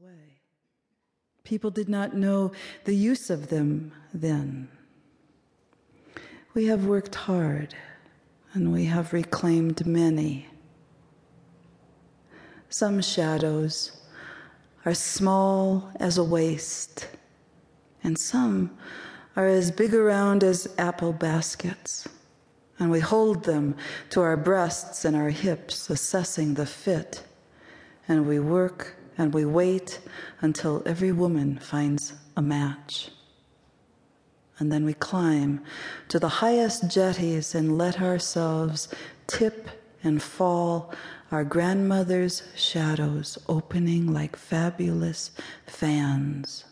away. People did not know the use of them then. We have worked hard and we have reclaimed many. Some shadows are small as a waist, and some are as big around as apple baskets. And we hold them to our breasts and our hips, assessing the fit. And we work and we wait until every woman finds a match. And then we climb to the highest jetties and let ourselves tip and fall, our grandmother's shadows opening like fabulous fans.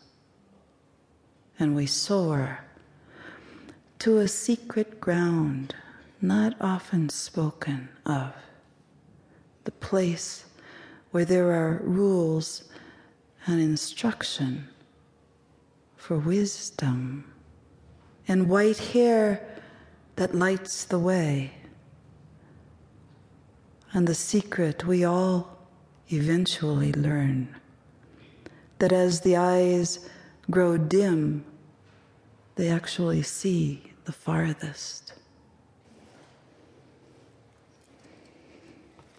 And we soar to a secret ground not often spoken of, the place where there are rules and instruction for wisdom, and white hair that lights the way. And the secret we all eventually learn that as the eyes grow dim, they actually see the farthest.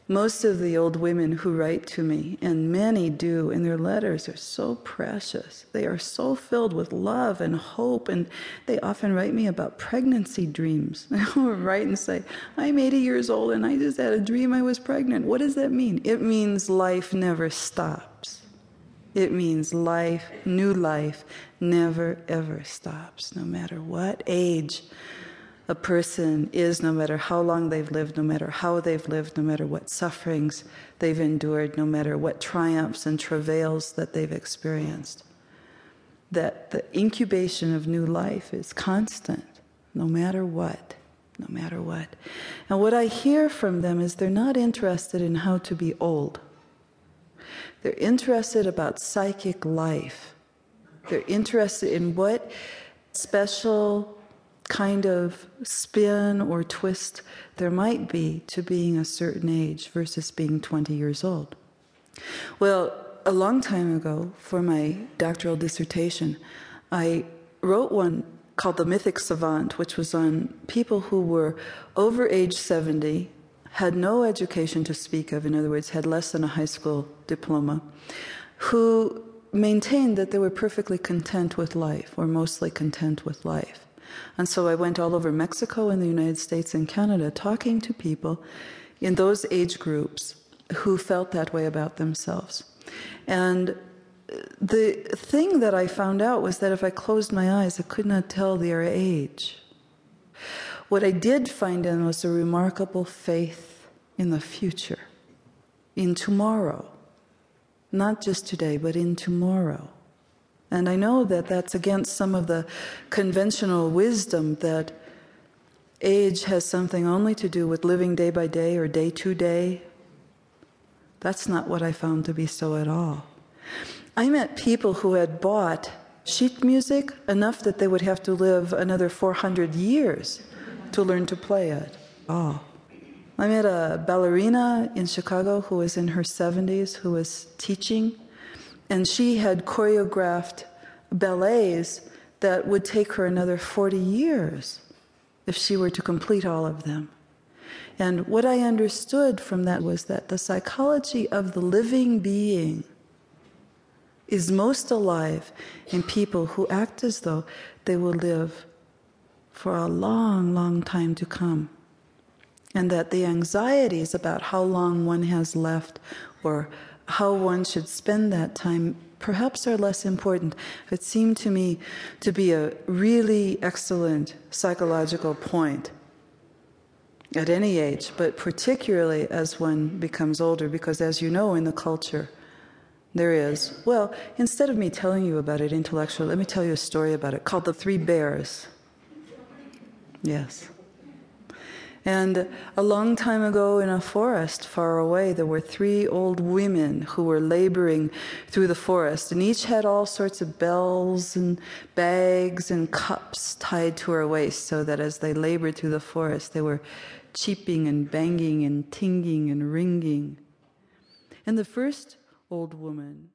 Most of the old women who write to me, and many do and their letters, are so precious. They are so filled with love and hope, and they often write me about pregnancy dreams. They'll write and say, I'm 80 years old and I just had a dream I was pregnant. What does that mean? It means life never stops. It means life, new life, never ever stops, no matter what age a person is, no matter how long they've lived, no matter how they've lived, no matter what sufferings they've endured, no matter what triumphs and travails that they've experienced. That the incubation of new life is constant, no matter what, no matter what. And what I hear from them is they're not interested in how to be old. They're interested about psychic life. They're interested in what special kind of spin or twist there might be to being a certain age versus being 20 years old. Well, a long time ago, for my doctoral dissertation, I wrote one called The Mythic Savant, which was on people who were over age 70, had no education to speak of, in other words, had less than a high school diploma, who maintained that they were perfectly content with life, or mostly content with life. And so I went all over Mexico and the United States and Canada talking to people in those age groups who felt that way about themselves. And the thing that I found out was that if I closed my eyes, I could not tell their age. What I did find in was a remarkable faith in the future, in tomorrow. Not just today, but in tomorrow. And I know that that's against some of the conventional wisdom that age has something only to do with living day by day or day to day. That's not what I found to be so at all. I met people who had bought sheet music enough that they would have to live another 400 years to learn to play it. Oh. I met a ballerina in Chicago who was in her 70s who was teaching and she had choreographed ballets that would take her another 40 years if she were to complete all of them. And what I understood from that was that the psychology of the living being is most alive in people who act as though they will live for a long, long time to come. And that the anxieties about how long one has left or how one should spend that time perhaps are less important. It seemed to me to be a really excellent psychological point at any age, but particularly as one becomes older, because as you know in the culture, there is, well, instead of me telling you about it intellectually, let me tell you a story about it called The Three Bears. Yes. And a long time ago in a forest far away, there were three old women who were laboring through the forest, and each had all sorts of bells and bags and cups tied to her waist, so that as they labored through the forest, they were cheeping and banging and tinging and ringing. And the first old woman